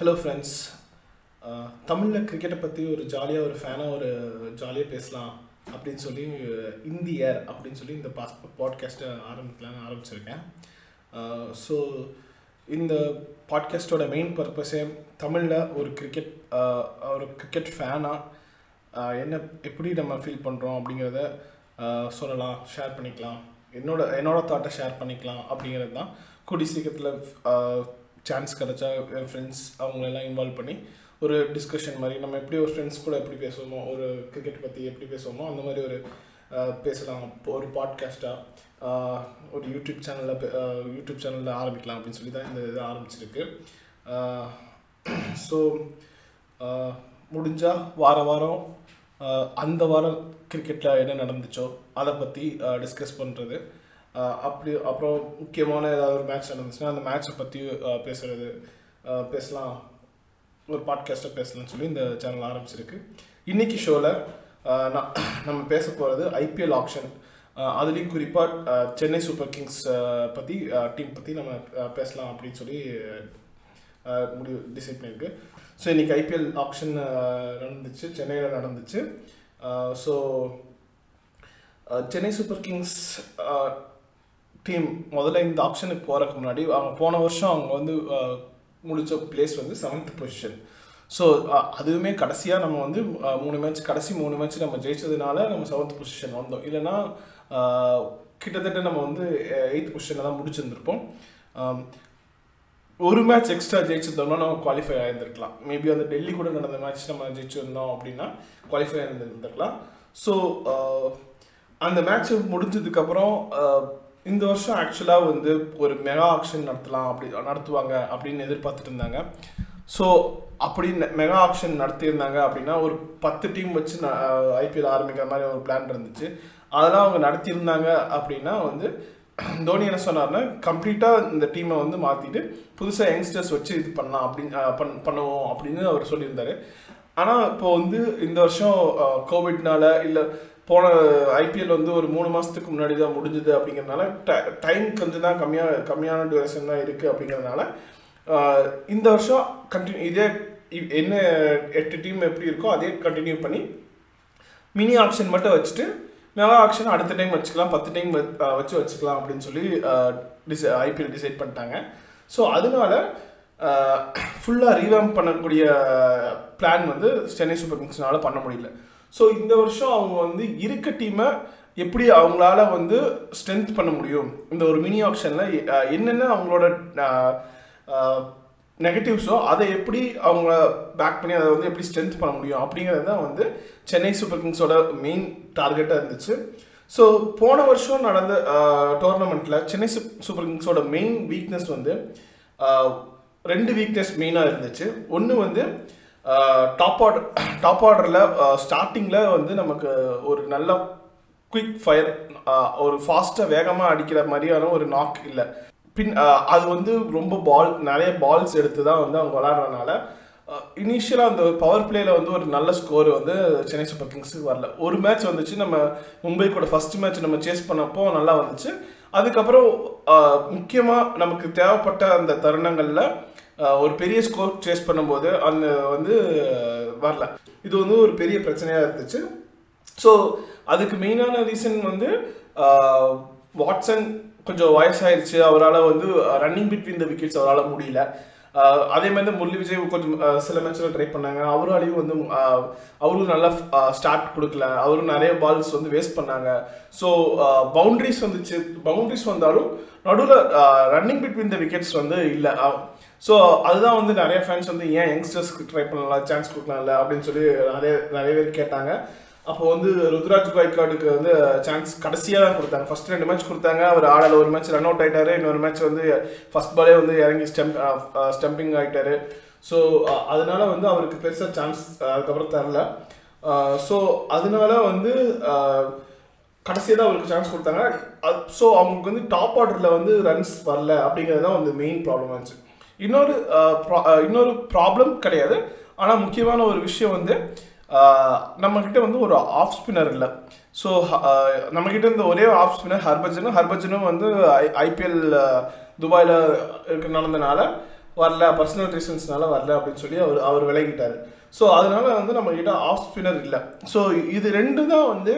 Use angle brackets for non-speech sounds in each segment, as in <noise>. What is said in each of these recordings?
Hello friends தமிழில் கிரிக்கெட்டை பற்றி ஒரு ஜாலியாக ஒரு ஃபேனாக ஒரு ஜாலியாக பேசலாம் அப்படின்னு சொல்லி இந்தியர் அப்படின்னு சொல்லி இந்த பாஸ் பாட்காஸ்ட்டை ஆரம்பிக்கலாம்னு ஆரம்பிச்சிருக்கேன். ஸோ இந்த பாட்காஸ்ட்டோட மெயின் பர்பஸே தமிழில் ஒரு கிரிக்கெட் ஒரு கிரிக்கெட் ஃபேனாக என்ன எப்படி நம்ம ஃபீல் பண்ணுறோம் அப்படிங்கிறத சொல்லலாம் ஷேர் பண்ணிக்கலாம். என்னோட என்னோட தாட்டை ஷேர் பண்ணிக்கலாம் அப்படிங்கிறது தான். கூடி சீக்கிரத்தில் சான்ஸ் கிடச்சா என் ஃப்ரெண்ட்ஸ் அவங்களெல்லாம் இன்வால்வ் பண்ணி ஒரு டிஸ்கஷன் மாதிரி நம்ம எப்படி ஒரு ஃப்ரெண்ட்ஸ் கூட எப்படி பேசுவோமோ ஒரு கிரிக்கெட் பற்றி எப்படி பேசுவோமோ அந்த மாதிரி ஒரு பேசலாம். இப்போ ஒரு பாட்காஸ்ட்டாக ஒரு யூடியூப் சேனலில் யூடியூப் சேனலில் ஆரம்பிக்கலாம் அப்படின்னு சொல்லி தான் இந்த இது ஆரம்பிச்சிருக்கு. ஸோ முடிஞ்சால் வார வாரம் அந்த வாரம் கிரிக்கெட்டில் என்ன நடந்துச்சோ அதை பற்றி டிஸ்கஸ் பண்ணுறது அப்படி அப்புறம் முக்கியமான ஏதாவது ஒரு மேட்ச் நடந்துச்சுன்னா அந்த மேட்ச்சை பற்றி பேசுகிறது பேசலாம். ஒரு பாட்காஸ்ட்டாக பேசலாம்னு சொல்லி இந்த சேனல் ஆரம்பிச்சிருக்கு. இன்னைக்கு ஷோவில் நான் நம்ம பேச போகிறது ஐபிஎல் ஆப்ஷன் அதுலேயும் குறிப்பாக சென்னை சூப்பர் கிங்ஸ் பற்றி டீம் பற்றி நம்ம பேசலாம் அப்படின்னு சொல்லி முடிவு டிசைட் பண்ணியிருக்கு. ஸோ இன்றைக்கி ஐபிஎல் ஆப்ஷன் நடந்துச்சு. சென்னையில் நடந்துச்சு. So Chennai Super Kings team முதல்ல இந்த ஆப்ஷனுக்கு போகிறதுக்கு முன்னாடி அவங்க போன வருஷம் அவங்க வந்து முடித்த பிளேஸ் வந்து செவன்த் பொசிஷன் ஸோ அதுவுமே கடைசியாக நம்ம வந்து மூணு மேட்ச் கடைசி மூணு மேட்ச் நம்ம ஜெயிச்சதுனால நம்ம செவன்த் பொசிஷன் வந்தோம். இல்லைன்னா கிட்டத்தட்ட நம்ம வந்து எயித் பொசிஷனில் தான் முடிச்சிருந்துருப்போம். ஒரு மேட்ச் எக்ஸ்ட்ரா ஜெயிச்சிருந்தோம்னா நம்ம குவாலிஃபை ஆயிருந்திருக்கலாம். மேபி அந்த டெல்லி கூட நடந்த மேட்ச் நம்ம ஜெயிச்சிருந்தோம் அப்படின்னா குவாலிஃபை ஆயிருந்திருக்கலாம். ஸோ அந்த மேட்ச் முடிஞ்சதுக்கப்புறம் இந்த வருஷம் ஆக்சுவலாக வந்து ஒரு மெகா ஆக்ஷன் நடத்தலாம் அப்படி நடத்துவாங்க அப்படின்னு எதிர்பார்த்துட்டு இருந்தாங்க. ஸோ அப்படி மெகா ஆக்ஷன் நடத்தியிருந்தாங்க அப்படின்னா ஒரு பத்து டீம் வச்சு ஐபிஎல் ஆரம்பிக்கிற மாதிரி ஒரு பிளான் இருந்துச்சு. அதெல்லாம் அவங்க நடத்தியிருந்தாங்க அப்படின்னா வந்து <clears throat> தோனி என்ன சொன்னார்னா கம்ப்ளீட்டாக இந்த டீமை வந்து மாற்றிட்டு புதுசாக யங்ஸ்டர்ஸ் வச்சு இது பண்ணலாம் அப்படின்னு பண் பண்ணுவோம் அப்படின்னு அவர் சொல்லியிருந்தாரு. ஆனால் இப்போ வந்து இந்த வருஷம் கோவிட்னால இல்லை போன ஐபிஎல் வந்து ஒரு மூணு மாதத்துக்கு முன்னாடி தான் முடிஞ்சுது அப்படிங்கிறதுனால டைம் கொஞ்சம் தான் கம்மியாக கம்மியான டியூரேஷன் தான் இருக்குது அப்படிங்கிறதுனால இந்த வருஷம் கண்டினியூ இதே என்ன எட்டு டீம் எப்படி இருக்கோ அதே கண்டினியூ பண்ணி மினி ஆக்ஷன் மட்டும் வச்சுட்டு மெகா ஆக்ஷன் அடுத்த டைம் வச்சுக்கலாம் பத்து டைம் வச்சு வச்சுக்கலாம் அப்படின்னு சொல்லி டிசை ஐபிஎல் டிசைட் பண்ணிட்டாங்க. ஸோ அதனால ஃபுல்லாக ரீவேம் பண்ணக்கூடிய பிளான் வந்து சென்னை சூப்பர் கிங்ஸ்னால பண்ண முடியல. ஸோ இந்த வருஷம் அவங்க வந்து இருக்க டீமை எப்படி அவங்களால வந்து ஸ்ட்ரென்த் பண்ண முடியும்? இந்த ஒரு மினி ஆப்ஷனில் என்னென்ன அவங்களோட நெகட்டிவ்ஸோ அதை எப்படி அவங்க பேக் பண்ணி அதை வந்து எப்படி ஸ்ட்ரென்த் பண்ண முடியும்? அப்படிங்கிறது தான் வந்து சென்னை சூப்பர் கிங்ஸோட மெயின் டார்கெட்டாக இருந்துச்சு. ஸோ போன வருஷம் நடந்த டோர்னமெண்ட்டில் சென்னை சூப் சூப்பர் கிங்ஸோட மெயின் வீக்னஸ் வந்து ரெண்டு வீக்னஸ் மெயினாக இருந்துச்சு. ஒன்று வந்து டாப் ஆர்டர் டாப் ஆர்டரில் ஸ்டார்டிங்கில் வந்து நமக்கு ஒரு நல்ல குயிக் ஃபயர் ஒரு ஃபாஸ்ட்டாக வேகமாக அடிக்கிற மாதிரியான ஒரு நாக் இல்லை. பின் அது வந்து ரொம்ப பால் நிறைய பால்ஸ் எடுத்து தான் வந்து அவங்க விளாட்றதுனால இனிஷியலாக அந்த பவர் பிளேயில் வந்து ஒரு நல்ல ஸ்கோர் வந்து சென்னை சூப்பர் கிங்ஸுக்கு வரல. ஒரு மேட்ச் வந்துச்சு நம்ம மும்பை கூட ஃபர்ஸ்ட் மேட்ச் நம்ம சேஸ் பண்ணப்போ நல்லா வந்துச்சு. அதுக்கப்புறம் முக்கியமாக நமக்கு தேவைப்பட்ட அந்த தருணங்களில் ஒரு பெரிய ஸ்கோர் சேஸ் பண்ணும்போது அந்த வந்து வரல. இது வந்து ஒரு பெரிய பிரச்சனையாக இருந்துச்சு. ஸோ அதுக்கு மெயினான ரீசன் வந்து வாட்சன் கொஞ்சம் வயசாயிருச்சு. அவரால் வந்து ரன்னிங் பிட்வீன் த விக்கெட்ஸ் அவரால் முடியல. அதே மாதிரி தான் முரளி விஜய் கொஞ்சம் சில மேட்சில் ட்ரை பண்ணாங்க. அவராலையும் வந்து அவரும் நல்லா ஸ்டார்ட் கொடுக்கல. அவரும் நிறைய பால்ஸ் வந்து வேஸ்ட் பண்ணாங்க. ஸோ பவுண்ட்ரிஸ் வந்துச்சு. பவுண்ட்ரிஸ் வந்தாலும் நடுவில் ரன்னிங் பிட்வீன் த விக்கெட்ஸ் வந்து இல்லை. ஸோ அதுதான் வந்து நிறைய ஃபேன்ஸ் வந்து ஏன் யங்ஸ்டர்ஸ்க்கு ட்ரை பண்ணலாம்? சான்ஸ் கொடுக்கலாம்ல? அப்படின்னு சொல்லி நிறைய நிறைய பேர் கேட்டாங்க. அப்போ வந்து ருத்ராஜ் காய்காடுக்கு வந்து சான்ஸ் கடைசியாக தான் கொடுத்தாங்க. ஃபர்ஸ்ட் ரெண்டு மேட்ச் கொடுத்தாங்க. அவர் ஆடல. ஒரு மேட்ச் ரன் அவுட் ஆகிட்டாரு இன்னொரு மேட்ச் வந்து ஃபர்ஸ்ட் பாலே வந்து இறங்கி ஸ்டெம் ஸ்டம்பிங் ஆகிட்டாரு ஸோ அதனால வந்து அவருக்கு பெருசாக சான்ஸ் அதுக்கப்புறம் தரல. ஸோ அதனால வந்து கடைசியாக தான் அவருக்கு சான்ஸ் கொடுத்தாங்க. ஸோ அவங்களுக்கு வந்து டாப் ஆர்டரில் வந்து ரன்ஸ் வரல அப்படிங்கிறது தான் வந்து மெயின் ப்ராப்ளம் இருந்துச்சு இன்னொரு இன்னொரு ப்ராப்ளம் கிடையாது. ஆனால் முக்கியமான ஒரு விஷயம் வந்து நம்மக்கிட்ட வந்து ஒரு ஆஃப் ஸ்பின்னர் இல்லை. ஸோ நம்மக்கிட்ட இருந்த ஒரே ஆஃப் ஸ்பின்னர் ஹர்பஜனும் ஹர்பஜனும் வந்து ஐ ஐபிஎல் துபாயில் இருக்க நடந்தனால வரல பர்சனல் ரீசன்ஸ்னால வரல அப்படின்னு சொல்லி அவர் அவர் விலகிட்டார் ஸோ அதனால வந்து நம்மக்கிட்ட ஆஃப் ஸ்பின்னர் இல்லை. ஸோ இது ரெண்டு தான் வந்து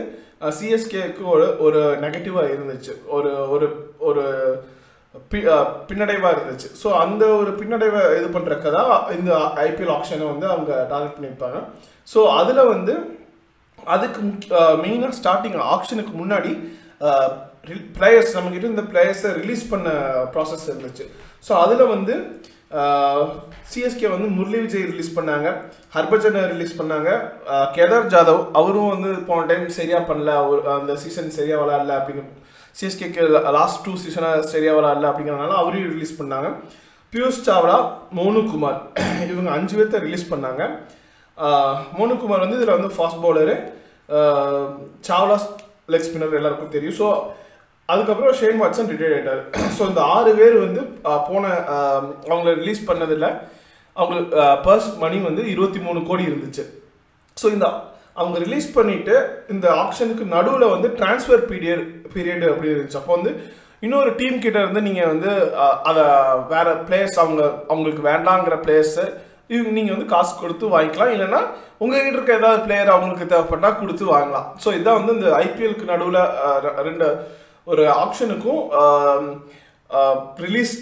சிஎஸ்கேக்கு ஒரு ஒரு நெகட்டிவாக இருந்துச்சு. ஒரு ஒரு ஒரு பி- பின்னடைவாக இருந்துச்சு. ஸோ அந்த ஒரு பின்னடைவை இது பண்ணுறக்க தான் இந்த ஐபிஎல் ஆப்ஷனை வந்து அவங்க டார்கெட் பண்ணியிருப்பாங்க. ஸோ அதில் வந்து அதுக்கு மெயினாக ஸ்டார்டிங் ஆக்ஷனுக்கு முன்னாடி பிளேயர்ஸ் நம்மக்கிட்ட இந்த பிளேயர்ஸை ரிலீஸ் பண்ண ப்ராசஸ் இருந்துச்சு. ஸோ அதில் வந்து சிஎஸ்கே வந்து முரளி விஜய் ரிலீஸ் பண்ணாங்க ஹர்பஜனை ரிலீஸ் பண்ணாங்க கேதார் ஜாதவ் அவரும் வந்து போன டைம் சரியாக பண்ணல அவர் அந்த சீசன் சரியாக விளாடல அப்படிங்கிற சிஎஸ்கேக்கு லாஸ்ட் டூ சீசனாக சரியாக விளாடல அப்படிங்கிறனால அவரையும் ரிலீஸ் பண்ணாங்க. பியூஷ் சாவ்லா மோனு குமார் இவங்க அஞ்சு பேர்த்த ரிலீஸ் பண்ணாங்க. மோனுகுமார் மோனு குமார் வந்து இதில் வந்து fast bowler Chawla's leg spinner எல்லாருக்கும் தெரியும். ஸோ அதுக்கப்புறம் ஷேன் வாட்சன் ரிட்டையர் ஆயிட்டார். ஸோ இந்த ஆறு பேர் வந்து போன அவங்கள ரிலீஸ் பண்ணதில் அவங்களுக்கு பர்ஸ் மணி வந்து இருபத்தி மூணு கோடி இருந்துச்சு. ஸோ இந்த அவங்க ரிலீஸ் பண்ணிட்டு இந்த ஆப்ஷனுக்கு நடுவில் வந்து ட்ரான்ஸ்ஃபர் பீரியட் பீரியட் அப்படி இருந்துச்சு. அப்போ வந்து இன்னொரு டீம் கிட்ட இருந்து நீங்கள் வந்து அதை வேற பிளேயர்ஸ் அவங்க அவங்களுக்கு வேண்டாங்கிற பிளேயர்ஸை இவங்க நீங்கள் வந்து காசு கொடுத்து வாங்கிக்கலாம். இல்லைன்னா உங்ககிட்ட இருக்க ஏதாவது பிளேயர் அவங்களுக்கு தேவைப்பட்டால் கொடுத்து வாங்கலாம். ஸோ இதான் வந்து இந்த ஐபிஎலுக்கு நடுவில் ரெண்டு ஒரு ஆப்ஷனுக்கும் ரிலீஸ்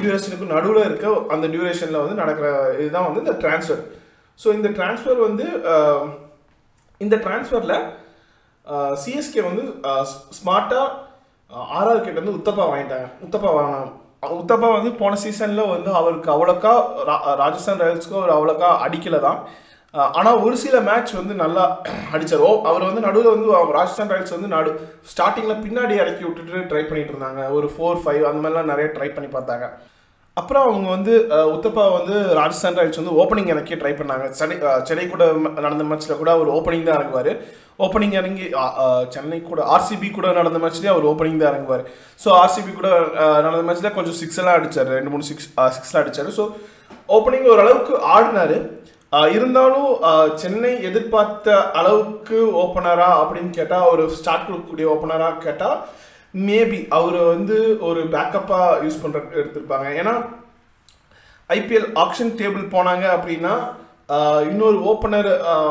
டியூரேஷனுக்கும் நடுவில் இருக்க அந்த டியூரேஷனில் வந்து நடக்கிற இதுதான் வந்து இந்த ட்ரான்ஸ்ஃபர் ஸோ இந்த ட்ரான்ஸ்ஃபர் வந்து இந்த ட்ரான்ஸ்ஃபரில் சிஎஸ்கே வந்து ஸ்மார்ட்டாக ஆர்ஆர் கிட்ட வந்து உத்தப்பா வாங்கிட்டாங்க. உத்தப்பா வாங்கினாங்க. உத்தப்பா வந்து போன சீசனில் வந்து அவருக்கு அவ்வளோக்கா ரா- ராஜஸ்தான் ராயல்ஸ்க்கு அவர் அவ்வளோக்கா அடிக்கல தான் ஆனால் ஒரு சில மேட்ச் வந்து நல்லா அடித்தார் ஓ அவர் வந்து நடுவில் வந்து ராஜஸ்தான் ராயல்ஸ் வந்து நடு ஸ்டார்டிங்கில் பின்னாடி இறக்கி விட்டுட்டு ட்ரை பண்ணிட்டு இருந்தாங்க. ஒரு ஃபோர் ஃபைவ் அந்த மாதிரிலாம் நிறைய ட்ரை பண்ணி பார்த்தாங்க. அப்புறம் அவங்க வந்து உத்தப்பா வந்து ராஜஸ்தான் ராயல்ஸ் வந்து ஓப்பனிங் இறக்கி ட்ரை பண்ணாங்க. சென்னை சென்னை கூட நடந்த மேட்ச்சில் கூட அவர் ஓப்பனிங் தான் இறங்குவார். ஓப்பனிங் இறங்கி சென்னை கூட ஆர்சிபி கூட நடந்த மேட்ச்லேயே அவர் ஓப்பனிங் தான் இறங்குவார். ஸோ ஆர்சிபி கூட நடந்த மேட்ச்சில் கொஞ்சம் சிக்ஸ் எல்லாம் அடிச்சார். ரெண்டு மூணு சிக்ஸ் சிக்ஸ்லாம் அடிச்சார். ஸோ ஓப்பனிங் ஓரளவுக்கு ஆடினாரு. இருந்தாலும் சென்னை எதிர்பார்த்த அளவுக்கு ஓப்பனரா அப்படின்னு கேட்டால் ஒரு ஸ்டார்ட் கொடுக்கக்கூடிய ஓப்பனராக கேட்டால் மேபி அவரை வந்து ஒரு பேக்கப்பாக யூஸ் பண்ணுற எடுத்திருப்பாங்க. ஏன்னா ஐபிஎல் ஆக்ஷன் டேபிள் போனாங்க அப்படின்னா இன்னொரு ஓப்பனர்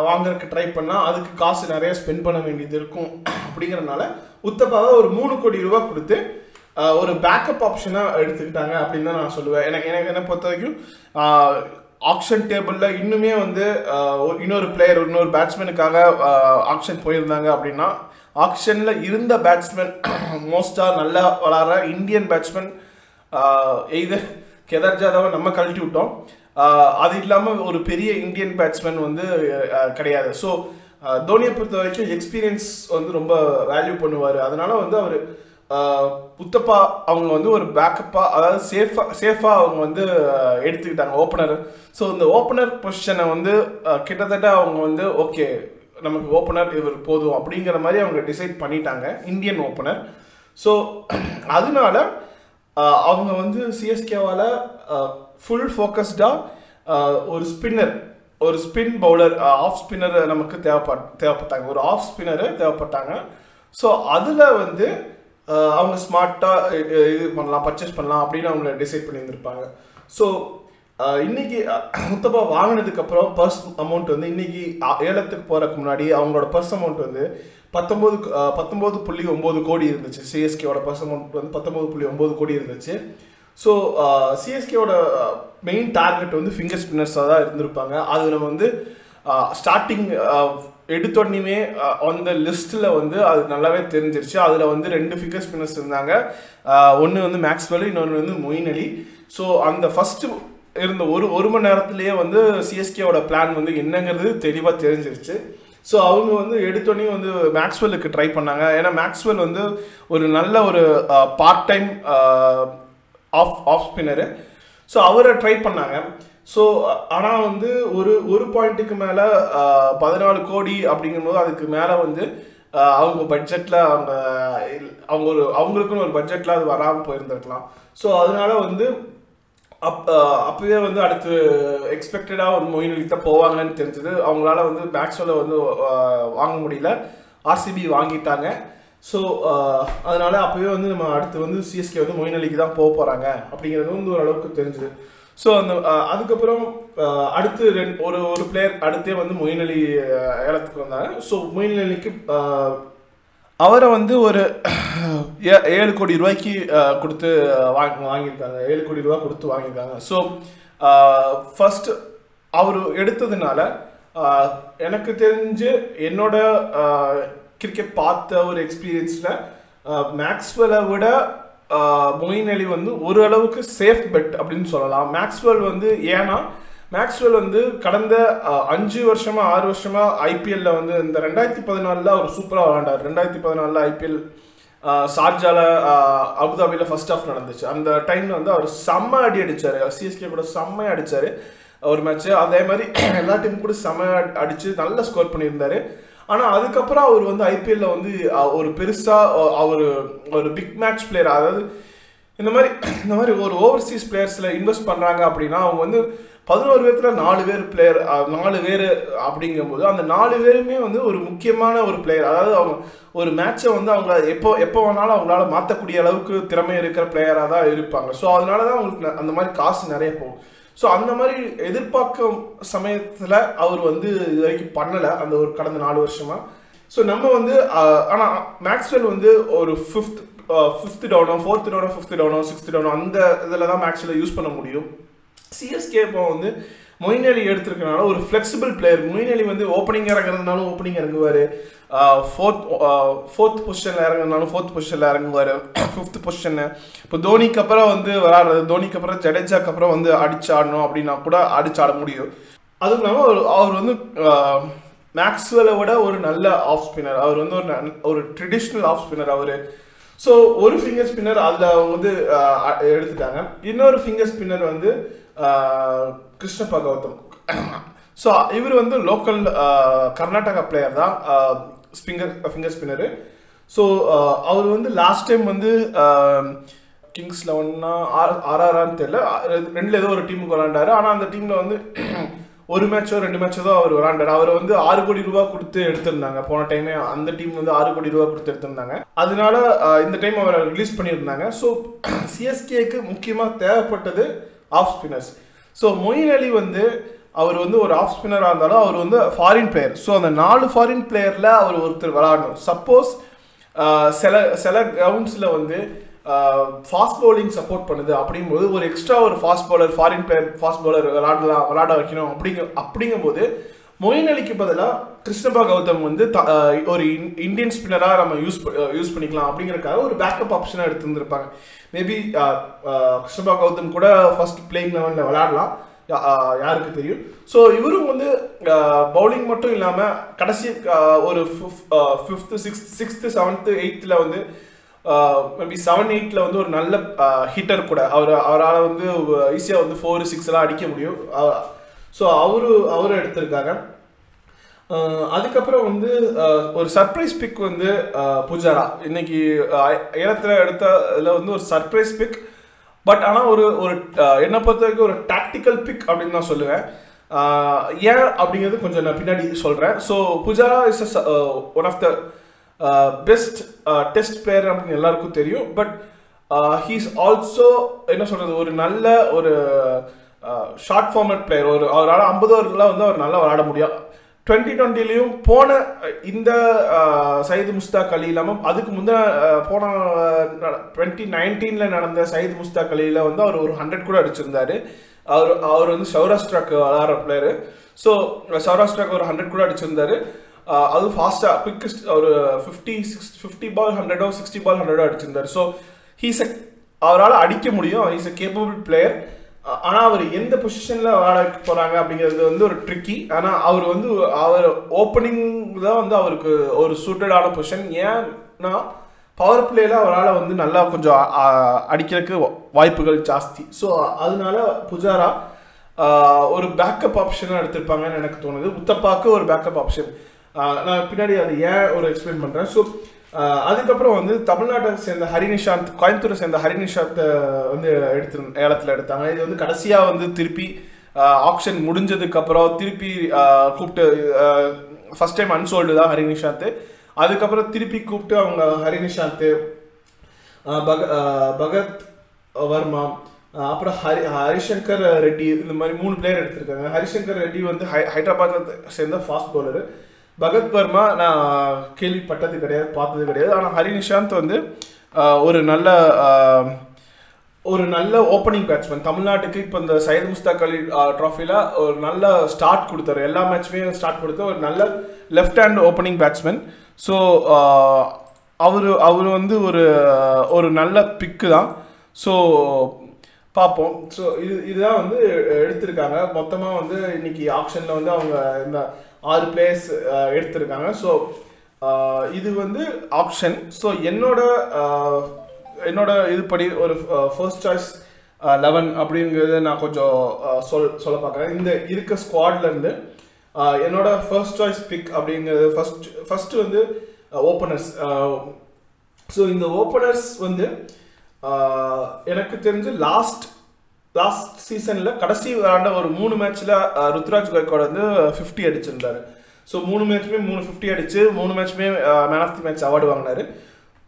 வாங்குறதுக்கு ட்ரை பண்ணால் அதுக்கு காசு நிறைய ஸ்பெண்ட் பண்ண வேண்டியது இருக்கும். அப்படிங்கறதுனால உத்தப்பாவை ஒரு மூணு கோடி ரூபா கொடுத்து ஒரு பேக்கப் ஆப்ஷனாக எடுத்துக்கிட்டாங்க அப்படின்னு தான் நான் சொல்லுவேன். எனக்கு எனக்கு என்ன பொறுத்த வரைக்கும் ஆக்ஷன் டேபிளில் இன்னுமே வந்து இன்னொரு பிளேயர் இன்னொரு பேட்ஸ்மேனுக்காக ஆக்ஷன் போயிருந்தாங்க அப்படின்னா ஆக்ஷனில் இருந்த பேட்ஸ்மேன் <clears throat> மோஸ்ட்டாக நல்லா விளாட்ற இந்தியன் பேட்ஸ்மேன் எய்து கெதர் ஜாதவை நம்ம கழட்டி விட்டோம். அது இல்லாமல் ஒரு பெரிய இந்தியன் பேட்ஸ்மேன் வந்து கிடையாது. ஸோ தோனியை பொறுத்த வரைக்கும் எக்ஸ்பீரியன்ஸ் வந்து ரொம்ப வேல்யூ பண்ணுவார். அதனால வந்து அவர் உத்தப்பா அவங்க வந்து ஒரு பேக்கப்பாக அதாவது சேஃபாக சேஃபாக அவங்க வந்து எடுத்துக்கிட்டாங்க ஓப்பனர் ஸோ இந்த ஓப்பனர் பொசிஷனை வந்து கிட்டத்தட்ட அவங்க வந்து ஓகே நமக்கு ஓப்பனர் இவர் போதும் அப்படிங்கிற மாதிரி அவங்க டிசைட் பண்ணிட்டாங்க இந்தியன் ஓப்பனர் ஸோ அதனால அவங்க வந்து சிஎஸ்கேவால் ஃபுல் ஃபோக்கஸ்டாக ஒரு ஸ்பின்னர் ஒரு ஸ்பின் பவுலர் ஆஃப் ஸ்பின்னர் நமக்கு தேவைப்பட் தேவைப்பட்டாங்க. ஒரு ஆஃப் ஸ்பின்னர் தேவைப்பட்டாங்க. ஸோ அதில் வந்து அவங்க ஸ்மார்ட்டாக இது பண்ணலாம் பர்ச்சேஸ் பண்ணலாம் அப்படின்னு அவங்க டிசைட் பண்ணியிருந்திருப்பாங்க. ஸோ இன்னைக்கு முத்தப்பா வாங்கினதுக்கு அப்புறம் பர்ஸ் அமௌண்ட் வந்து இன்னைக்கு ஏலத்துக்கு போறதுக்கு முன்னாடி அவங்களோட பர்ஸ் அமௌண்ட் வந்து பத்தொன்பது பத்தொன்பது புள்ளி ஒன்பது கோடி இருந்துச்சு. சிஎஸ்கேவோட பர்ஸ் அமௌண்ட் வந்து பத்தொன்பது புள்ளி ஒன்பது கோடி இருந்துச்சு. ஸோ சிஎஸ்கேவோட மெயின் டார்கெட் வந்து ஃபிங்கர் ஸ்பின்னர்ஸாக தான் இருந்திருப்பாங்க. அது நம்ம வந்து ஸ்டார்டிங் எடுத்தோடனே அந்த லிஸ்ட்டில் வந்து அது நல்லாவே தெரிஞ்சிருச்சு. அதில் வந்து ரெண்டு ஃபிங்கர் ஸ்பின்னர்ஸ் இருந்தாங்க. ஒன்று வந்து மேக்ஸ்வெல் இன்னொன்று வந்து மொயின் அலி ஸோ அந்த ஃபஸ்ட்டு இருந்த ஒரு ஒரு மணி நேரத்திலேயே வந்து சிஎஸ்கேவோட பிளான் வந்து என்னங்கிறது தெளிவாக தெரிஞ்சிருச்சு. ஸோ அவங்க வந்து எடுத்தோடனே வந்து மேக்ஸ்வெல்லுக்கு ட்ரை பண்ணாங்க. ஏன்னா மேக்ஸ்வெல் வந்து ஒரு நல்ல ஒரு part time off off spinner so அவரை ட்ரை பண்ணாங்க. ஸோ ஆனால் வந்து ஒரு ஒரு பாயிண்ட்டுக்கு மேலே பதினாலு கோடி அப்படிங்கும்போது அதுக்கு மேலே வந்து அவங்க பட்ஜெட்டில் அவங்க அவங்க ஒரு அவங்களுக்குன்னு ஒரு பட்ஜெட்டில் அது வராமல் போயிருந்துருக்கலாம். ஸோ அதனால வந்து அப் அப்பவே வந்து அடுத்து எக்ஸ்பெக்டடாக ஒரு மொயின் அலி தான் போவாங்கன்னு தெரிஞ்சது. அவங்களால வந்து மேக்ஸ்வெல்லை வந்து வாங்க முடியல. ஆர்சிபி வாங்கிட்டாங்க. ஸோ அதனால அப்பவே வந்து நம்ம அடுத்து வந்து சிஎஸ்கே வந்து மொயின் அலிக்கு தான் போக போகிறாங்க அப்படிங்கிறது வந்து ஓரளவுக்கு தெரிஞ்சுது. ஸோ அந்த அதுக்கப்புறம் அடுத்து ரெண்டு ஒரு ஒரு பிளேயர் அடுத்தே வந்து மொயின் அலி ஏலத்துக்கு வந்தாங்க. ஸோ மொயின் அலிக்கு அவரை வந்து ஒரு ஏ- ஏழு கோடி ரூபாய்க்கு கொடுத்து வாங்கி வாங்கியிருக்காங்க. ஏழு கோடி ரூபாய் கொடுத்து வாங்கியிருக்காங்க. ஸோ ஃபர்ஸ்ட் அவர் எடுத்ததுனால எனக்கு தெரிஞ்சு என்னோட கிரிக்கெட் பார்த்த ஒரு எக்ஸ்பீரியன்ஸில் மேக்ஸ்வெலை விட மொயின் அலி வந்து ஒரு அளவுக்கு சேஃப் பெட் அப்படின்னு சொல்லலாம். மேக்ஸ்வெல் வந்து ஏன்னா மேக்ஸ்வெல் வந்து கடந்த அஞ்சு வருஷமா ஆறு வருஷமா ஐபிஎல்ல வந்து இந்த ரெண்டாயிரத்தி பதினாலில் அவர் சூப்பராக விளாண்டார் ரெண்டாயிரத்தி பதினாலில் ஐபிஎல் ஷார்ஜால அபுதாபியில் ஃபர்ஸ்ட் ஆஃப் நடந்துச்சு. அந்த டைம்ல வந்து அவர் செம்ம அடி அடிச்சார். சிஎஸ்கே கூட செம்மையாக அடித்தார் ஒரு மேட்ச் அதே மாதிரி <clears throat> எல்லா டீமும் கூட செம்ம அடிச்சு நல்லா ஸ்கோர் பண்ணியிருந்தாரு. ஆனால் அதுக்கப்புறம் அவர் வந்து ஐபிஎல்ல வந்து ஒரு பெருசாக அவர் ஒரு பிக் மேட்ச் பிளேயர் அதாவது இந்த மாதிரி <clears throat> இந்த மாதிரி ஒரு ஓவர்சீஸ் பிளேயர்ஸில் இன்வெஸ்ட் பண்ணுறாங்க அப்படின்னா அவங்க வந்து பதினோரு பேர்த்தில் நாலு பேர் பிளேயர் நாலு பேர் அப்படிங்கும்போது அந்த நாலு பேருமே வந்து ஒரு முக்கியமான ஒரு பிளேயர் அதாவது அவங்க ஒரு மேட்சை வந்து அவங்க எப்போ எப்போ வேணாலும் அவங்களால மாற்றக்கூடிய அளவுக்கு திறமை இருக்கிற பிளேயராக தான் இருப்பாங்க. ஸோ அதனால தான் அவங்களுக்கு அந்த மாதிரி காசு நிறைய போகும். ஸோ அந்த மாதிரி எதிர்பார்க்கும் சமயத்தில் அவர் வந்து இது வரைக்கும் பண்ணலை அந்த ஒரு கடந்த நாலு வருஷமாக ஸோ நம்ம வந்து ஆனால் மேக்ஸ்வெல் வந்து ஒரு ஃபிஃப்த் ஃபிஃப்த் டவுனோ ஃபோர்த் டவுனோ ஃபிஃப்த் டவுனோ சிக்ஸ்த் டவுனோ அந்த இதில் தான் மேக்ஸ்வெல் யூஸ் பண்ண முடியும். சிஎஸ்கே இப்போ வந்து மொயின் அலி எடுத்திருக்கனால ஒரு ஃப்ளெக்சிபிள் பிளேயர் மொயின் அலி வந்து ஓப்பனிங் இறங்குறதுனாலும் ஓப்பனிங் இறங்குவார். ஃபோர்த் ஃபோர்த் பொசிஷனில் இறங்குறதுனாலும் ஃபோர்த் பொசிஷனில் இறங்குவார். ஃபிஃப்த் பொசிஷனு இப்போ தோனிக்கு அப்புறம் வந்து விளாடுறது தோனிக்கு அப்புறம் ஜடேஜாக்கு அப்புறம் வந்து அடிச்சு ஆடணும் அப்படின்னா கூட அடிச்சு ஆட முடியும். அதுவும் இல்லாமல் அவர் அவர் வந்து மேக்ஸ்வெலை விட ஒரு நல்ல ஆஃப் ஸ்பின்னர் அவர் வந்து ஒரு ஒரு ட்ரெடிஷ்னல் ஆஃப் ஸ்பின்னர் அவர். ஸோ ஒரு ஃபிங்கர் ஸ்பின்னர் அதில் அவங்க வந்து எடுத்துட்டாங்க. இன்னொரு ஃபிங்கர் ஸ்பின்னர் வந்து கிருஷ்ண பகவதம். ஸோ இவர் வந்து லோக்கல் கர்நாடகா பிளேயர் தான். ஸ்பிங்கர் ஃபிங்கர் ஸ்பின்னரு ஸோ அவர் வந்து லாஸ்ட் டைம் வந்து கிங்ஸ் லெவன்னா ஆர்ஆர்ஆன்னு தெரியல. ரெண்டுல ஏதோ ஒரு டீமுக்கு விளாண்டாரு ஆனால் அந்த டீமில் வந்து <clears throat> ஒரு மேட்சோ ரெண்டு மேட்சோ தான் அவர் விளாண்டாரு அவர் வந்து ஆறு கோடி ரூபாய் கொடுத்து எடுத்திருந்தாங்க. போன டைமே அந்த டீம் வந்து ஆறு கோடி ரூபாய் கொடுத்து எடுத்திருந்தாங்க. அதனால இந்த டைம் அவரை ரிலீஸ் பண்ணியிருந்தாங்க. ஸோ சிஎஸ்கேக்கு <clears throat> முக்கியமாக தேவைப்பட்டது off spinners so Moeen Ali வந்து அவர் வந்து ஒரு ஆஃப் ஸ்பின்னராக இருந்தாலும் அவர் வந்து ஃபாரின் பிளேயர் ஸோ அந்த நாலு ஃபாரின் பிளேயரில் அவர் ஒருத்தர் விளாடணும் சப்போஸ் சில சில கிரவுண்ட்ஸில் வந்து ஃபாஸ்ட் பவுலிங் சப்போர்ட் பண்ணுது. அப்படிங்கும்போது ஒரு எக்ஸ்ட்ரா ஒரு fast bowler foreign player fast bowler விளாடலாம் விளாட வைக்கணும் அப்படிங்க அப்படிங்கும்போது மொயின் அலிக்கு பதிலாக கிருஷ்ணபா கௌதம் வந்து த- ஒரு இன்- இந்தியன் ஸ்பின்னராக நம்ம யூஸ் யூஸ் பண்ணிக்கலாம் அப்படிங்கறதுக்காக ஒரு பேக்கப் ஆப்ஷனாக எடுத்துருந்துருப்பாங்க. மேபி கிருஷ்ணபா கௌதம் கூட ஃபர்ஸ்ட் பிளேயிங் லெவலில் விளையாடலாம். யாருக்கு தெரியும்? ஸோ இவரும் வந்து பவுலிங் மட்டும் இல்லாமல் கடைசி ஒரு ஃபிஃப்த்து சிக்ஸ்த் சிக்ஸ்த்து செவன்த்து எயித்தில் வந்து மேபி செவன் எயிட்டில் வந்து ஒரு நல்ல ஹிட்டர் கூட. அவர் அவரால் வந்து ஈஸியாக வந்து ஃபோர் சிக்ஸ் எல்லாம் அடிக்க முடியும். ஸோ அவரு அவரும் எடுத்திருக்காங்க. அதுக்கப்புறம் வந்து ஒரு சர்ப்ரைஸ் பிக் வந்து புஜாரா. இன்னைக்கு ஏலத்தில் எடுத்த இதில் வந்து ஒரு சர்ப்ரைஸ் பிக் பட் ஆனால் ஒரு ஒரு என்னை பொறுத்த வரைக்கும் ஒரு டாக்டிக்கல் பிக் அப்படின்னு நான் சொல்லுவேன். ஏன் அப்படிங்கிறது கொஞ்சம் நான் பின்னாடி சொல்கிறேன் so Pujara is one of the best test player அப்படின்னு எல்லாருக்கும் தெரியும். பட் ஹீஸ் ஆல்சோ என்ன சொல்கிறது ஒரு நல்ல ஒரு ஷார்ட் ஃபார்மேட் பிளேயர் ஒரு அவரால் ஐம்பது ஓவர்லாம் வந்து அவர் நல்லா விளையாட முடியும். டுவெண்ட்டி டுவெண்ட்டிலையும் போன இந்த சயிது முஸ்தாக் அலி இல்லாமல் அதுக்கு முந்தின போன டுவெண்ட்டி நைன்டீனில் நடந்த சயீது முஸ்தாக் அலியில் வந்து அவர் ஒரு ஹண்ட்ரட் கூட அடிச்சிருந்தாரு. அவர் அவர் வந்து சௌராஷ்டிராக்கு விளாட்ற பிளேயரு ஸோ சௌராஷ்டிராக்கு ஒரு ஹண்ட்ரட் கூட அடிச்சிருந்தாரு. அது ஃபாஸ்ட்டாக குவிக்கஸ்ட் ஒரு ஃபிஃப்டி சிக்ஸ் ஃபிஃப்டி பால் ஹண்ட்ரடோ சிக்ஸ்டி பால் ஹண்ட்ரடோ அடிச்சிருந்தார். ஸோ ஹீஸ் அவரால் அடிக்க முடியும். ஹீஸ் அ கேப்பபிள் பிளேயர் ஆனால் அவர் எந்த பொசிஷனில் விளையாட போகிறாங்க அப்படிங்கிறது வந்து ஒரு ட்ரிக்கி ஆனால் அவர் வந்து அவர் ஓப்பனிங் தான் வந்து அவருக்கு ஒரு சூட்டடான பொசிஷன் ஏன்னா பவர் பிளேல அவரால் வந்து நல்லா கொஞ்சம் அடிக்கிறதுக்கு வாய்ப்புகள் ஜாஸ்தி. ஸோ அதனால புஜாரா ஒரு பேக்கப் ஆப்ஷனாக எடுத்திருப்பாங்கன்னு எனக்கு தோணுது. உத்தப்பாக்கு ஒரு பேக்கப் ஆப்ஷன் நான் பின்னாடி அதை ஏன் ஒரு எக்ஸ்பிளைன் பண்ணுறேன் ஸோ அதுக்கப்புறம் வந்து தமிழ்நாட்டை சேர்ந்த ஹரிநிஷாந்த் கோயம்புத்தூரை சேர்ந்த ஹரிநிஷாந்தை வந்து எடுத்து ஏலத்தில் எடுத்தாங்க. இது வந்து கடைசியாக வந்து திருப்பி ஆப்ஷன் முடிஞ்சதுக்கப்புறம் திருப்பி கூப்பிட்டு ஃபஸ்ட் டைம் அன்சோல்டு தான் ஹரிநிஷாந்த் அதுக்கப்புறம் திருப்பி கூப்பிட்டு அவங்க ஹரிநிஷாந்த் பக பகத் வர்மா அப்புறம் ஹரி ஹரிசங்கர் ரெட்டி இந்த மாதிரி மூணு பிளேயர் எடுத்திருக்காங்க. ஹரிசங்கர் ரெட்டி வந்து ஹை ஹைதராபாத் சேர்ந்த ஃபாஸ்ட் பவுலரு பகத் வர்மா நான் கேள்விப்பட்டது கிடையாது பார்த்தது கிடையாது. ஆனால் ஹரி நிஷாந்த் வந்து ஒரு நல்ல ஒரு நல்ல ஓப்பனிங் பேட்ஸ்மேன் தமிழ்நாட்டுக்கு இப்போ இந்த சையத் முஸ்தாக் அலி ட்ராஃபியில் ஒரு நல்ல ஸ்டார்ட் கொடுத்தாரு. எல்லா மேட்ச்மே ஸ்டார்ட் கொடுத்து ஒரு நல்ல left hand opening batsman so அவர் அவர் வந்து ஒரு ஒரு நல்ல பிக்கு தான். ஸோ பார்ப்போம். ஸோ இது இதுதான் வந்து எடுத்திருக்காங்க. மொத்தமாக வந்து இன்னைக்கு ஆப்ஷனில் வந்து அவங்க இந்த ஆறு பிளேயர்ஸ் எடுத்திருக்காங்க. ஸோ இது வந்து ஆப்ஷன் ஸோ என்னோட ஆஹ், என்னோட இதுபடி ஒரு ஃபர்ஸ்ட் சாய்ஸ் லெவன் அப்படிங்கிறத நான் கொஞ்சம் சொல் சொல்ல பார்க்குறேன். இந்த இருக்க ஸ்குவாட்லேருந்து என்னோட ஃபர்ஸ்ட் சாய்ஸ் பிக் அப்படிங்கிறது ஃபர்ஸ்ட் ஃபர்ஸ்ட் வந்து ஓப்பனர்ஸ் ஸோ இந்த ஓப்பனர்ஸ் வந்து எனக்கு தெரிஞ்சு லாஸ்ட் லாஸ்ட் சீசனில் கடைசி விளாண்ட ஒரு மூணு மேட்ச்சில் ருத்ராஜ் கைக்வாட் வந்து ஃபிஃப்டி அடிச்சிருந்தாரு. ஸோ மூணு மேட்ச்மே மூணு ஃபிஃப்டி அடிச்சு மூணு மேட்ச்மே man of the match award வாங்கினாரு.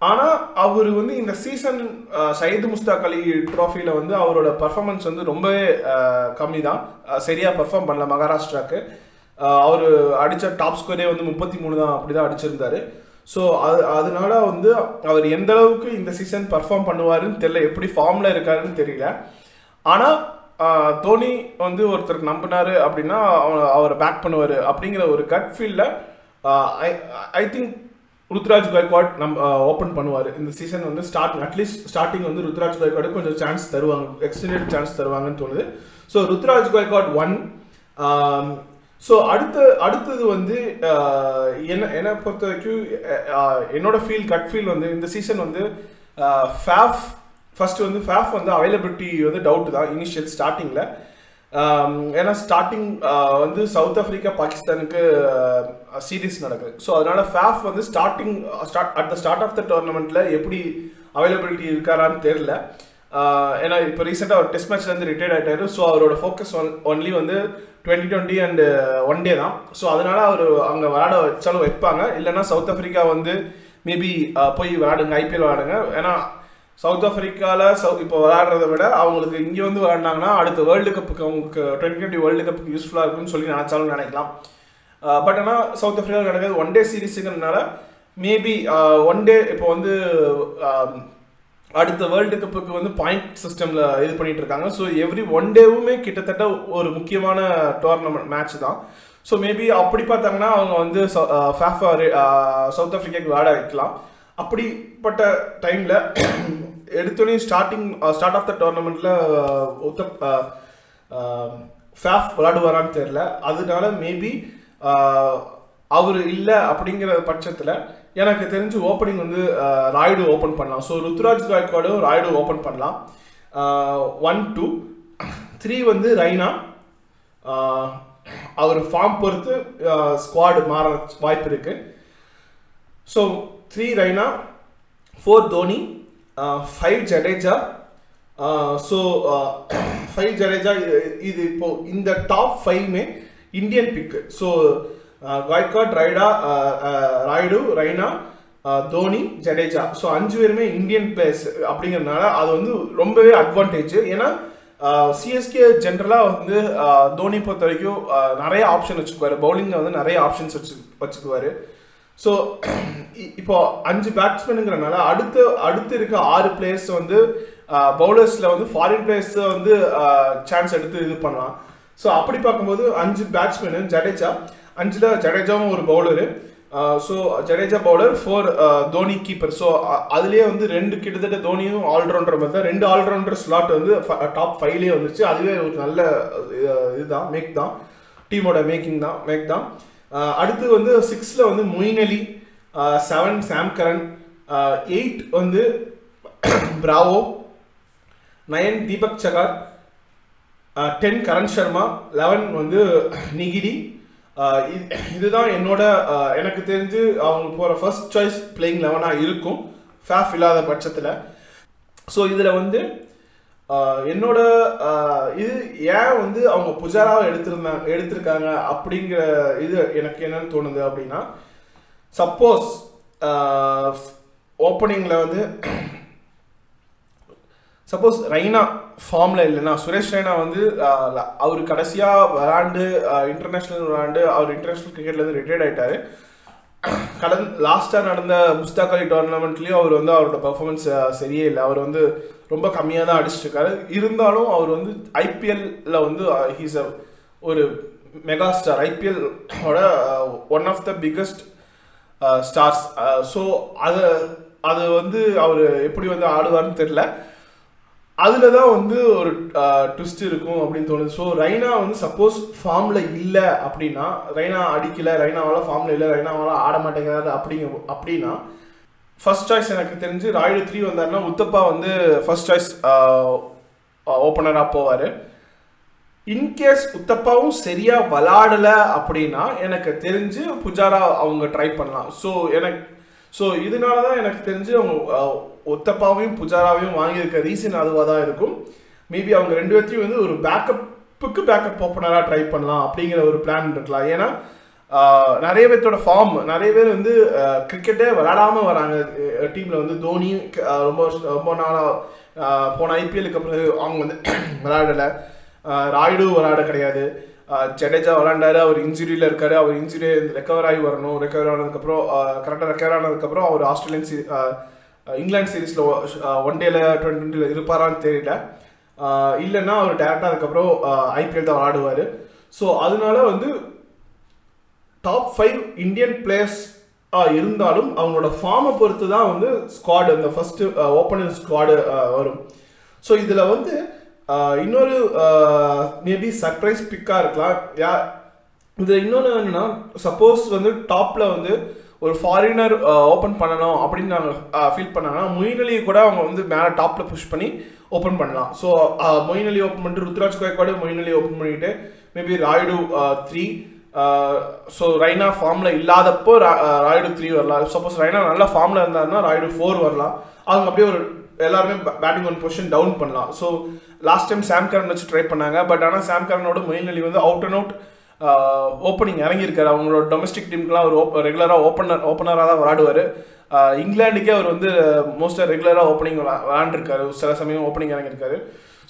ஆனால் அவர் வந்து இந்த சீசன் சயீது முஸ்தாக் அலி ட்ராஃபியில் வந்து அவரோட பர்ஃபார்மன்ஸ் வந்து ரொம்பவே கம்மி தான் சரியாக பர்ஃபார்ம் பண்ணல மகாராஷ்டிராவுக்கு அவர் அடித்த டாப் ஸ்கோரே வந்து முப்பத்தி மூணு தான் அப்படி தான் அடிச்சிருந்தாரு. ஸோ அது அதனால வந்து அவர் எந்த அளவுக்கு இந்த சீசன் பர்ஃபார்ம் பண்ணுவாருன்னு தெரியல எப்படி ஃபார்மில் இருக்காருன்னு தெரியல. ஆனால் தோனி வந்து ஒருத்தருக்கு நம்பினார் அப்படின்னா அவ- அவரை பேக் பண்ணுவார் அப்படிங்கிற ஒரு கட் ஃபீல்டில் I I think Ruturaj Gaikwad நம் ஓப்பன் பண்ணுவார். இந்த சீசன் வந்து ஸ்டார்டிங் அட்லீஸ்ட் ஸ்டார்டிங் வந்து ருத்ராஜ் கைக்வாடு கொஞ்சம் சான்ஸ் தருவாங்க எக்ஸ்டெண்டட் சான்ஸ் தருவாங்கன்னு தோணுது. So Ruturaj Gaikwad one so அடுத்த அடுத்தது வந்து என்ன என்னை பொறுத்த வரைக்கும் என்னோட ஃபீல் கட் ஃபீல் வந்து இந்த சீசன் வந்து ஃபேஃப் ஃபஸ்ட்டு வந்து ஃபேஃப் வந்து அவைலபிலிட்டி வந்து டவுட் தான் இனிஷியல் ஸ்டார்டிங்கில் um, ஏன்னா ஸ்டார்டிங் uh, வந்து சவுத் ஆஃப்ரிக்கா பாகிஸ்தானுக்கு சீரீஸ் நடக்குது. ஸோ அதனால் ஃபேஃப் வந்து starting start at the start of the டோர்னமெண்ட்டில் எப்படி அவைலபிலிட்டி இருக்காரான்னு தெரில uh, ஏன்னா இப்போ ரீசெண்டாக அவர் டெஸ்ட் மேட்ச்லேருந்து ரிட்டையர்ட் ஆகிட்டாரு ஸோ அவரோட ஃபோக்கஸ் ஒன் ஒன்லி வந்து twenty twenty and one day தான். ஸோ அதனால் அவர் அங்கே விளாட வச்சாலும் வைப்பாங்க. இல்லைன்னா சவுத் ஆஃப்ரிக்கா வந்து மேபி uh, போய் விளையாடுங்க ஐபிஎல் விளாடுங்க ஏன்னா சவுத் ஆஃப்ரிக்காவில் சவு இப்போ விளாடுறத விட அவங்களுக்கு இங்கே வந்து விளாண்டாங்கன்னா அடுத்த வேர்ல்டு கப்புக்கு அவங்களுக்கு டுவெண்ட்டி டுவெண்ட்டி வேர்ல்டு கப்புக்கு யூஸ்ஃபுல்லாக இருக்கும்னு சொல்லி நினச்சாலும் நினைக்கலாம். பட் ஆனால் சவுத் ஆஃப்ரிக்காவில் நடக்கிறது ஒன் டே சீரீஸுங்கிறதுனால மேபி ஒன் டே இப்போ வந்து அடுத்த வேர்ல்டு கப்புக்கு வந்து பாயிண்ட் சிஸ்டமில் இது பண்ணிட்டு இருக்காங்க. ஸோ எவ்ரி ஒன் டேவுமே கிட்டத்தட்ட ஒரு முக்கியமான டோர்னமெண்ட் மேட்ச் தான். ஸோ மேபி அப்படி பார்த்தாங்கன்னா அவங்க வந்து சவுத் ஆஃப்ரிக்காவுக்கு விளையாட வைக்கலாம். அப்படிப்பட்ட டைமில் எடுத்தோடனே starting uh, uh, start of the டோர்னமெண்ட்டில் உத்தப் ஃபேஃப் uh, um, விளாடுவாரான்னு தெரில அதனால மேபி அவர் இல்லை அப்படிங்கிற பட்சத்தில் எனக்கு தெரிஞ்சு ஓப்பனிங் வந்து ராய்டு ராயுடு ஓப்பன் பண்ணலாம். ஸோ ருத்ராஜ் காய்க்வாடும் ராயுடு ஓப்பன் பண்ணலாம். ஒன் டூ த்ரீ வந்து ரைனா அவர் ஃபார்ம் பொறுத்து ஸ்குவாடு மாற வாய்ப்பு இருக்குது so three Raina four Dhoni five Jadeja so five Jadeja இது- இது இப்போ இந்த டாப் ஃபைவ்மே இந்தியன் பிக்கு ஸோ காய்காட் ரைடா ராயுடு ரைனா தோனி ஜடேஜா ஸோ அஞ்சு பேருமே இந்தியன் பிளேயர்ஸ் அப்படிங்கிறதுனால அது வந்து ரொம்பவே அட்வான்டேஜ் ஏன்னா uh, சிஎஸ்கே ஜென்ரலாக வந்து uh, தோனி பொறுத்த வரைக்கும் uh, நிறைய ஆப்ஷன் வச்சுக்குவார் பவுலிங்கில் வந்து நிறைய ஆப்ஷன்ஸ் வச்சு வச்சுக்குவார் ஸோ <clears throat> இப்போ அஞ்சு பேட்ஸ்மேனுங்கிறனால அடுத்து அடுத்து இருக்க ஆறு பிளேயர்ஸ் வந்து பவுலர்ஸில் வந்து ஃபாரின் பிளேயர்ஸ் வந்து சான்ஸ் எடுத்து இது பண்ணலாம். ஸோ அப்படி பார்க்கும்போது அஞ்சு பேட்ஸ்மேனு ஜடேஜா. அஞ்சில் ஜடேஜாவும் ஒரு bowler so Jadeja bowler four Dhoni keeper so அதுலேயே வந்து ரெண்டு கிட்டத்தட்ட தோனியும் ஆல்ரவுண்டர் மாதிரி தான். ரெண்டு ஆல்ரவுண்டர் ஸ்லாட் வந்து டாப் ஃபைவ்லேயே வந்துச்சு. அதுவே ஒரு நல்ல இதுதான் மேக் தான். டீமோட மேக்கிங் தான் மேக் தான். அடுத்து வந்து சிக்ஸில் வந்து Moeen Ali seven Sam Curran eight வந்து Bravo nine Deepak Chahar ten Karn Sharma eleven வந்து <clears throat> நிகிடி இது- இதுதான் என்னோட எனக்கு தெரிஞ்சு அவங்க போகிற ஃபர்ஸ்ட் சாய்ஸ் பிளேயிங் லெவனாக இருக்கும். ஃபேஃப் இல்லாத பட்சத்தில். ஸோ இதில் வந்து என்னோட இது ஏன் வந்து அவங்க புஜாராவை எடுத்திருந்தாங்க எடுத்திருக்காங்க அப்படிங்கிற இது எனக்கு என்னன்னு தோணுது அப்படின்னா சப்போஸ் ஓப்பனிங்கில் வந்து சப்போஸ் ரைனா ஃபார்மில் இல்லைன்னா சுரேஷ் ரெய்னா வந்து அவர் கடைசியாக விளாண்டு இன்டர்நேஷ்னல் விளாண்டு அவர் இன்டர்நேஷ்னல் கிரிக்கெட்லேருந்து ரிட்டையர்ட் ஆயிட்டாரு. கடந்த லாஸ்ட்டாக நடந்த முஸ்தாக் அலி டோர்னமெண்ட்லேயும் அவர் வந்து அவரோட பர்ஃபார்மன்ஸ் சரியே இல்லை. அவர் வந்து ரொம்ப கம்மியாக தான் அடிச்சிட்டுருக்காரு இருந்தாலும் அவர் வந்து ஐபிஎல்ல வந்து ஹீஸ் அ ஒரு mega star IPL one of the biggest stars so அதை அது வந்து அவர் எப்படி வந்து ஆடுவார்னு தெரில அதில் தான் வந்து ஒரு ட்விஸ்ட் இருக்கும் அப்படின்னு தோணுது. ஸோ ரைனா வந்து சப்போஸ் ஃபார்மில் இல்லை அப்படின்னா ரைனா அடிக்கலை ரைனாவால் ஃபார்மில் இல்லை ரைனாவால் ஆட மாட்டேங்கிறாரு அப்படிங்க அப்படின்னா ஃபர்ஸ்ட் சாய்ஸ் எனக்கு தெரிஞ்சு ராயுடு த்ரீ வந்தார்னா உத்தப்பா வந்து ஃபர்ஸ்ட் சாய்ஸ் ஓப்பனராக போவார். இன்கேஸ் உத்தப்பாவும் சரியாக விளாடலை அப்படின்னா எனக்கு தெரிஞ்சு புஜாரா அவங்க ட்ரை பண்ணலாம். ஸோ எனக்கு ஸோ இதனால தான் எனக்கு தெரிஞ்சு அவங்க ஒத்தப்பாவையும் புஜாராவையும் வாங்கியிருக்க ரீசன் அதுவாக தான் இருக்கும். மேபி அவங்க ரெண்டு பேர்த்தையும் வந்து ஒரு பேக்கப்புக்கு பேக்கப் ஓப்பனராக ட்ரை பண்ணலாம் அப்படிங்கிற ஒரு பிளான் இருக்கலாம். ஏன்னா நிறைய பேர்த்தோட ஃபார்ம் நிறைய பேர் வந்து கிரிக்கெட்டே விளாடாமல் வராங்க. டீமில் வந்து தோனி ரொம்ப ரொம்ப நாளாக போன ஐபிஎலுக்கு அப்புறம் அவங்க வந்து <clears throat> விளையாடலை. ஆஹ் ராயுடு விளையாட கிடையாது. ஜடேஜா விளாண்டாரு அவர் இன்ஜுரியில் இருக்காரு அவர் இன்ஜுரி ரெக்கவர் ஆகி வரணும் ரெக்கவர் ஆனதுக்கப்புறம் கரெக்டாக ரெக்கவர் ஆனதுக்கப்புறம் அவர் ஆஸ்திரேலியன் சீ இங்கிலாந்து சீரீஸில் ஒன் டேல டுவெண்ட்டி டுவெண்ட்டியில் இருப்பாரான்னு தெரியல. இல்லைன்னா அவர் டேரெக்டாக அதுக்கப்புறம் ஐபிஎல் தான் விளாடுவார் ஸோ அதனால வந்து டாப் ஃபைவ் இந்தியன் பிளேயர்ஸ் இருந்தாலும் அவங்களோட ஃபார்மை பொறுத்து தான் வந்து ஸ்குவாடு இந்த ஃபஸ்ட்டு ஓப்பனிங் ஸ்குவாடு வரும். ஸோ இதில் வந்து இன்னொரு மேபி சர்ப்ரைஸ் பிக்காக இருக்கலாம். யா இதில் இன்னொன்று என்னன்னா சப்போஸ் வந்து டாப்பில் வந்து ஒரு ஃபாரினர் ஓப்பன் பண்ணணும் அப்படின்னு நாங்கள் ஃபீல் பண்ணாங்கன்னா மொயின் கூட அவங்க வந்து மேலே டாப்பில் புஷ் பண்ணி ஓப்பன் பண்ணலாம். ஸோ மொயின் அலி ஓப்பன் பண்ணிட்டு ருத்ராஜ் கோயக்காடு மொயின் அலி ஓப்பன் பண்ணிட்டு maybe Rayudu three so Raina ஃபார்மில் இல்லாதப்போ ரா- ராயுடு த்ரீ வரலாம். சப்போஸ் ரைனா நல்ல ஃபார்மில் இருந்தாருன்னா ராயுடு ஃபோர் வரலாம். அவங்க அப்படியே ஒரு எல்லாருமே பேட்டிங் ஒன் பொசிஷன் டவுன் பண்ணலாம். So last time Sam Curran வச்சு ட்ரை பண்ணாங்க. பட் ஆனால் சாம் கரனோட மொயின் அலி வந்து அவுட் அண்ட் அவுட் ஓப்பனிங் இறங்கியிருக்காரு. அவங்களோட டொமஸ்டிக் டீமுக்குலாம் அவர் ரெகுலராக ஓப்பனர் ஓப்பனராக தான் விளாடுவார். இங்கிலாண்டுக்கே அவர் வந்து மோஸ்ட்டாக ரெகுலராக ஓப்பனிங் விளாண்டுருக்காரு. சில சமயம் ஓப்பனிங் இறங்கியிருக்காரு.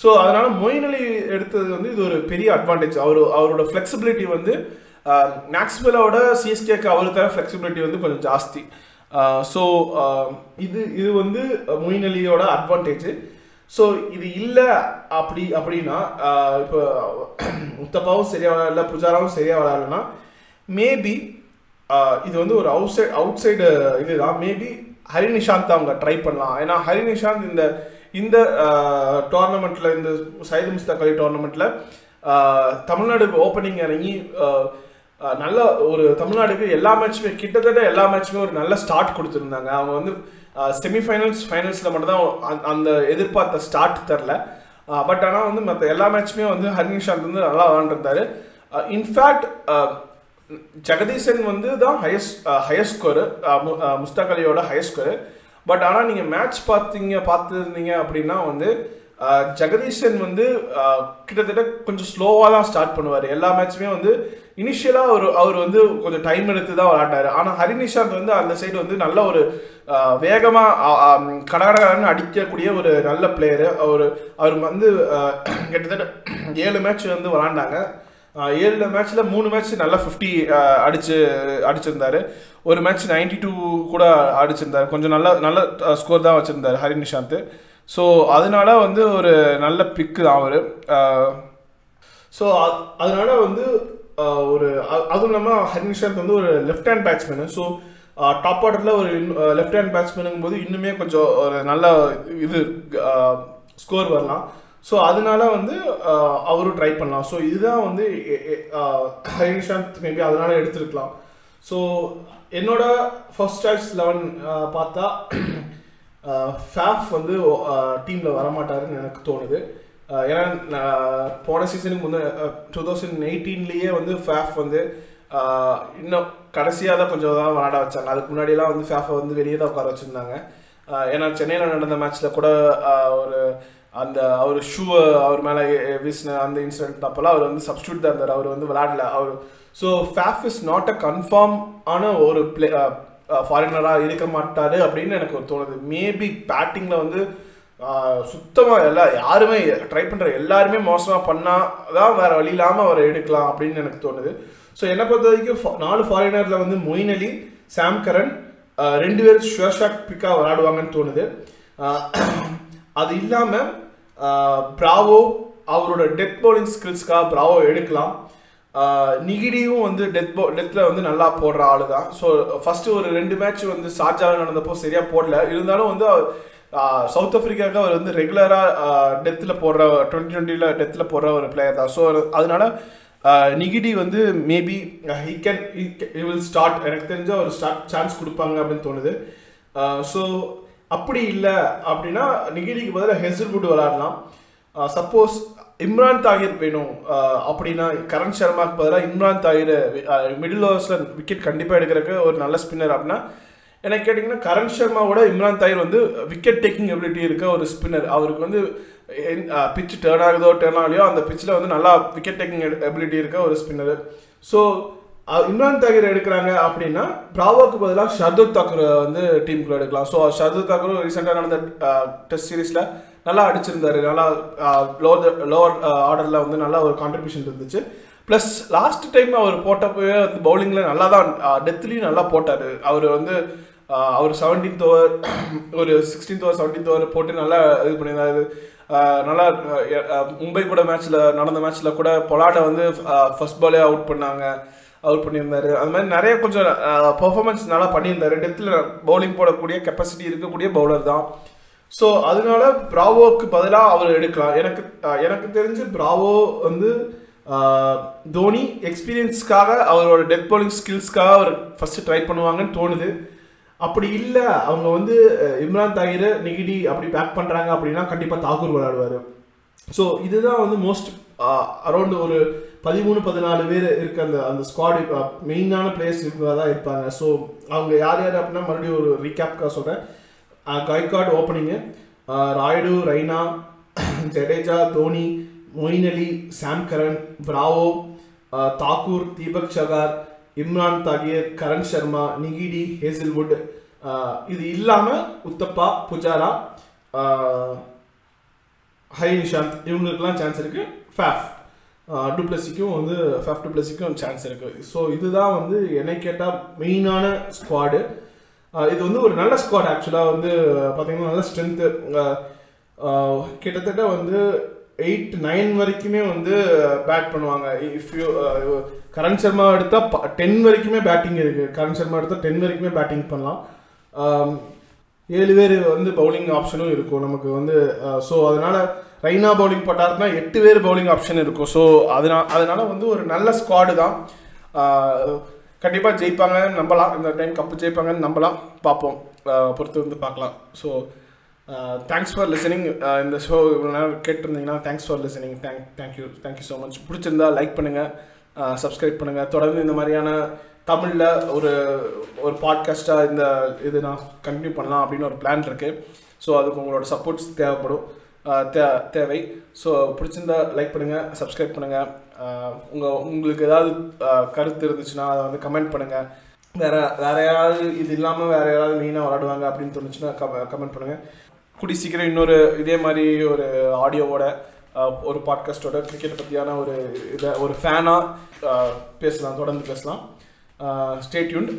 ஸோ அதனால் மொயின் அலி எடுத்தது வந்து இது ஒரு பெரிய அட்வான்டேஜ் அவர் அவரோட ஃப்ளெக்சிபிலிட்டி வந்து மேக்ஸ்வெலோட சிஎஸ்கேக்கு அவர் தர ஃப்ளெக்சிபிலிட்டி வந்து கொஞ்சம் ஜாஸ்தி. ஸோ இது இது வந்து மொயின் அலியோட அட்வான்டேஜ் ஸோ இது இல்லை அப்படி அப்படின்னா இப்போ முத்தப்பாவும் சரியாக விளையாடல புஜாராவும் சரியாக விளையாடலன்னா மேபி இது வந்து ஒரு அவுட் சைட் அவுட் சைடு இதுதான். மேபி ஹரி நிஷாந்த் அவங்க ட்ரை பண்ணலாம். ஏன்னா ஹரி நிஷாந்த் இந்த இந்த டோர்னமெண்ட்டில் இந்த சைது முஸ்தாக் டோர்னமெண்ட்டில் தமிழ்நாடு தமிழ்நாடுக்கு ஓப்பனிங் இறங்கி நல்ல ஒரு தமிழ்நாடுக்கு எல்லா மேட்சுமே கிட்டத்தட்ட எல்லா மேட்சுமே ஒரு நல்ல ஸ்டார்ட் கொடுத்துருந்தாங்க. அவங்க வந்து செமிஃபைனல்ஸ் ஃபைனல்ஸில் மட்டும்தான் அந்த எதிர்பார்த்த ஸ்டார்ட் தரல. பட் ஆனால் வந்து மற்ற எல்லா மேட்ச்சுமே வந்து ஹர்னிஷாந்த் வந்து நல்லா விளாண்டுருந்தாரு. இன்ஃபேக்ட் ஜெகதீசன் வந்து தான் ஹையஸ்ட் ஹையஸ்ட் ஸ்கோரு முஸ்தாக் அலியோட ஹையஸ்ட் ஸ்கோரு பட் ஆனால் நீங்கள் மேட்ச் பார்த்தீங்க பார்த்துருந்தீங்க அப்படின்னா வந்து ஜெகதீசன் வந்து கிட்டத்தட்ட கொஞ்சம் ஸ்லோவாக தான் ஸ்டார்ட் பண்ணுவார். எல்லா மேட்ச்சுமே வந்து இனிஷியலாக அவர் அவர் வந்து கொஞ்சம் டைம் எடுத்து தான் விளாட்டாரு ஆனால் ஹரிநிஷாந்த் வந்து அந்த சைடு வந்து நல்ல ஒரு வேகமாக கடகடகடன்னு அடிக்கக்கூடிய ஒரு நல்ல பிளேயரு அவர் அவர் வந்து கிட்டத்தட்ட ஏழு மேட்ச் வந்து விளாண்டாங்க ஏழு மேட்ச்சில் மூணு மேட்ச் நல்லா ஃபிஃப்டி அடிச்சு அடிச்சிருந்தாரு. ஒரு மேட்ச் 92 டூ கூட அடிச்சிருந்தாரு. கொஞ்சம் நல்ல நல்ல ஸ்கோர் தான் வச்சுருந்தார் ஹரி நிஷாந்த் ஸோ அதனால வந்து ஒரு நல்ல பிக்கு தான் அவர். ஸோ அதனால வந்து ஒரு அதுவும் இல்லாமல் ஹரினிஷாந்த் வந்து ஒரு left hand batsman so top ஆர்டரில் ஒரு லெஃப்ட் ஹேண்ட் பேட்ஸ்மேனுங்கும் போது இன்னுமே கொஞ்சம் ஒரு நல்ல இது ஸ்கோர் வரலாம். ஸோ அதனால வந்து அவரும் ட்ரை பண்ணலாம். ஸோ இதுதான் வந்து ஹரினிஷாந்த் எ- மேபி அதனால எடுத்துருக்கலாம். ஸோ என்னோட ஃபர்ஸ்ட் சாய்ஸ் லெவன் பார்த்தா ஃபேஃப் வந்து டீமில் வரமாட்டாருன்னு எனக்கு தோணுது. ஏன்னா போன சீசனுக்கு முன்னே டூ தௌசண்ட் எயிட்டீன்லேயே வந்து ஃபேஃப் வந்து இன்னும் கடைசியாக தான் கொஞ்சம் தான் விளாட வச்சாங்க. அதுக்கு முன்னாடியெல்லாம் வந்து ஃபேஃபை வந்து வெளியே தான் உட்கார வச்சுருந்தாங்க. ஏன்னா சென்னையில் நடந்த மேட்ச்சில் கூட ஒரு அந்த அவர் ஷூவை அவர் மேலே வீசின அந்த இன்சிடென்ட் அப்போல்லாம் அவர் வந்து சப்ஸ்டியூட் தான் இருந்தார். அவர் வந்து விளாடல. அவர் so Faf is not a confirm ஆன ஒரு பிளே ஃபாரினராக இருக்க மாட்டார் அப்படின்னு எனக்கு ஒரு தோணுது. மேபி பேட்டிங்கில் வந்து சுத்தமாக எல்லா யாருமே ட்ரை பண்ணுற எல்லாருமே மோசமாக பண்ணால் தான் வேறு வழி இல்லாமல் அவரை எடுக்கலாம் அப்படின்னு எனக்கு தோணுது. ஸோ என்னை பொறுத்த வரைக்கும் ஃபா- நாலு ஃபாரினரில் வந்து மொயின் அலி சாம் கரன் ரெண்டு பேர் ஷுவர் பிக்காக விளையாடுவாங்கன்னு தோணுது. அது இல்லாமல் பிராவோ அவரோட டெத் பவுலிங் ஸ்கில்ஸ்க்காக பிராவோ எடுக்கலாம். நிகிடியும் வந்து டெத் போ டெத்தில் வந்து நல்லா போடுற ஆளு தான் ஸோ ஃபஸ்ட்டு ஒரு ரெண்டு மேட்ச் வந்து ஷார்ஜாவில் நடந்தப்போ சரியாக போடல. இருந்தாலும் வந்து அவர், சவுத் ஆஃப்ரிக்காவுக்கு அவர் வந்து ரெகுலராக டெத்தில் போடுற டுவெண்ட்டி டுவெண்ட்டியில் டெத்தில் போடுற ஒரு பிளேயர் தான். ஸோ அதனால நெகிடி நிகிடி வந்து maybe he can he will start எனக்கு தெரிஞ்ச ஒரு ஸ்டார்ட் சான்ஸ் கொடுப்பாங்க அப்படின்னு தோணுது. ஸோ அப்படி இல்லை அப்படின்னா நிகிடிக்கு பதிலாக ஹெசல்வுட் விளாடலாம் சப்போஸ் இம்ரான் தாகிர் வேணும். அப்படின்னா கரண் சர்மாக்கு பதிலாக இம்ரான் தாகிர் மிடில் ஓவர்ஸில் விக்கெட் கண்டிப்பாக எடுக்கிறதுக்கு ஒரு நல்ல ஸ்பின்னர் அப்படின்னா எனக்கு கேட்டிங்கன்னா கரண் சர்மாவோட இம்ரான் தாயிர் வந்து விக்கெட் டேக்கிங் எபிலிட்டி இருக்க ஒரு ஸ்பின்னர் அவருக்கு வந்து பிச் டேர்ன் ஆகுதோ டேர்ன் ஆகலையோ அந்த பிச்சில் வந்து நல்லா விக்கெட் டேக்கிங் எபிலிட்டி இருக்க ஒரு ஸ்பின்னர் ஸோ இம்ரான் தாகிர் எடுக்கிறாங்க அப்படின்னா பிராவோக்கு பதிலாக ஷர்துல் தாக்கர் வந்து டீமுக்குள்ள எடுக்கலாம். ஸோ ஷர்துல் தாக்கூர் ரீசெண்டாக நடந்த டெஸ்ட் சீரீஸில் நல்லா அடிச்சிருந்தாரு. நல்லா லோவர் லோவர் ஆர்டரில் வந்து நல்லா ஒரு கான்ட்ரிபியூஷன் இருந்துச்சு. ப்ளஸ் லாஸ்ட் டைம் அவர் போட்டப்பவே வந்து பவுலிங்கில் நல்லா தான் டெத்லேயும் நல்லா போட்டார். அவர் வந்து அவர் செவன்டீன்த் ஓவர் ஒரு சிக்ஸ்டீன்த் ஓவர் செவன்டீன்த் ஓவர் போட்டு நல்லா இது பண்ணியிருந்தாரு. நல்லா மும்பை கூட மேட்ச்சில் நடந்த மேட்ச்சில் கூட பொலாட்டை வந்து ஃபர்ஸ்ட் பாலே அவுட் பண்ணாங்க. அவுட் பண்ணியிருந்தாரு. அது மாதிரி நிறைய கொஞ்சம் பர்ஃபார்மன்ஸ் நல்லா பண்ணியிருந்தாரு. டெத்தில் பவுலிங் போடக்கூடிய கெப்பாசிட்டி இருக்கக்கூடிய பவுலர் தான். ஸோ அதனால பிராவோக்கு பதிலாக அவர் எடுக்கலாம். எனக்கு எனக்கு தெரிஞ்சு பிராவோ வந்து தோனி எக்ஸ்பீரியன்ஸ்க்காக அவரோட டெத் பவுலிங் ஸ்கில்ஸ்க்காக அவர் ஃபர்ஸ்ட் ட்ரை பண்ணுவாங்கன்னு தோணுது. அப்படி இல்லை அவங்க வந்து இம்ரான் தாகிர் நெகிடி அப்படி பேக் பண்ணுறாங்க அப்படின்னா கண்டிப்பாக தாகூர் விளையாடுவார். ஸோ இதுதான் வந்து மோஸ்ட் அரௌண்ட் ஒரு பதிமூணு பதினாலு பேர் இருக்க அந்த அந்த ஸ்குவாடு மெயினான பிளேயர்ஸ் இவங்க தான் இருப்பாங்க. ஸோ அவங்க யார் யார் அப்படின்னா மறுபடியும் ஒரு ரீகேப்காக சொல்கிறேன் Gaikwad opening Rayudu Raina <clears throat> Jadeja Dhoni Moeen Ali Sam Curran Bravo Thakur Deepak Chahar Imran Tahir Karn Sharma Ngidi Hazlewood இது இல்லாமல் உத்தப்பா புஜாரா ஆஹ் ஹரி நிஷாந்த் இவங்களுக்குலாம் சான்ஸ் இருக்கு. ஃபேஃப் டுப்ளஸிக்கும் வந்து ஃபேஃப் டுப்ளஸிக்கும் சான்ஸ் இருக்கு. ஸோ இதுதான் வந்து என்னை கேட்டால் மெயினான ஸ்குவாடு இது வந்து ஒரு நல்ல ஸ்குவாட் ஆக்சுவலாக வந்து பார்த்தீங்கன்னா நல்ல ஸ்ட்ரென்த்து கிட்டத்தட்ட வந்து எயிட் நைன் வரைக்குமே வந்து uh, பேட் பண்ணுவாங்க. If you uh, Karn Sharma எடுத்தால் டென் வரைக்குமே பேட்டிங் இருக்குது கரண் சர்மா எடுத்தால் டென் வரைக்குமே பேட்டிங் பண்ணலாம். Um, ஏழு பேர் வந்து பவுலிங் ஆப்ஷனும் இருக்கும். நமக்கு வந்து uh, ஸோ அதனால ரைனா பவுலிங் போட்டாருன்னா எட்டு பேர் பவுலிங் ஆப்ஷன் இருக்கும். ஸோ அதனால அதனால வந்து ஒரு நல்ல ஸ்குவாடு தான். கண்டிப்பாக ஜெயிப்பாங்க நம்பலாம். இந்த டைம் கப்பு ஜெயிப்பாங்கன்னு நம்பலாம். பார்ப்போம். பொறுத்து வந்து பார்க்கலாம். ஸோ தேங்க்ஸ் ஃபார் லிசனிங் இந்த ஷோ இவ்வளோ நேரம் கேட்டிருந்தீங்கன்னா thanks for listening thank thank you thank you so much பிடிச்சிருந்தா லைக் பண்ணுங்கள் சப்ஸ்கிரைப் uh, பண்ணுங்கள் தொடர்ந்து இந்த மாதிரியான தமிழில் ஒரு ஒரு பாட்காஸ்ட்டாக இந்த இது நான் கண்டினியூ பண்ணலாம் அப்படின்னு ஒரு பிளான் இருக்குது ஸோ அதுக்கு உங்களோட சப்போர்ட்ஸ் தேவைப்படும். Uh, தே தேவை. ஸோ பிடிச்சிருந்தா லைக் பண்ணுங்கள் சப்ஸ்கிரைப் பண்ணுங்கள் uh, உங்கள் உங்களுக்கு ஏதாவது கருத்து இருந்துச்சுன்னா அதை வந்து கமெண்ட் பண்ணுங்கள் வேறு வேறு யாராவது இது இல்லாமல் வேறு யாராவது மெயினாக விளாடுவாங்க அப்படின்னு தோணுச்சுன்னா கமெண்ட் பண்ணுங்கள் கூடி சீக்கிரம் இன்னொரு இதே மாதிரி ஒரு ஆடியோவோட ஒரு பாட்காஸ்டோட கிரிக்கெட் பற்றியான ஒரு இதை ஒரு ஃபேனாக பேசலாம் தொடர்ந்து பேசலாம். ஸ்டேட்யூன்